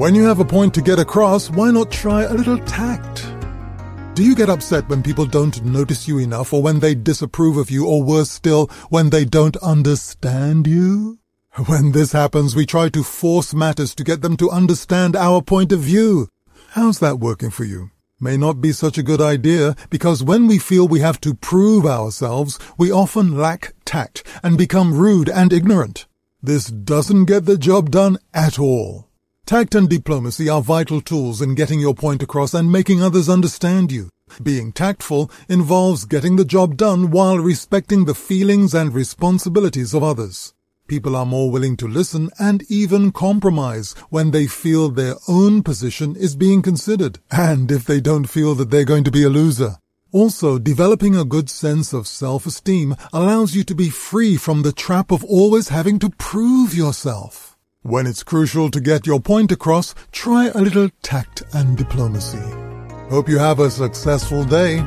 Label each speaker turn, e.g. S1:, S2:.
S1: When you have a point to get across, why not try a little tact? Do you get upset when people don't notice you enough or when they disapprove of you or worse still, when they don't understand you? When this happens, we try to force matters to get them to understand our point of view. How's that working for you? May not be such a good idea because when we feel we have to prove ourselves, we often lack tact and become rude and ignorant. This doesn't get the job done at all. Tact and diplomacy are vital tools in getting your point across and making others understand you. Being tactful involves getting the job done while respecting the feelings and responsibilities of others. People are more willing to listen and even compromise when they feel their own position is being considered and if they don't feel that they're going to be a loser. Also, developing a good sense of self-esteem allows you to be free from the trap of always having to prove yourself. When it's crucial to get your point across, try a little tact and diplomacy. Hope you have a successful day.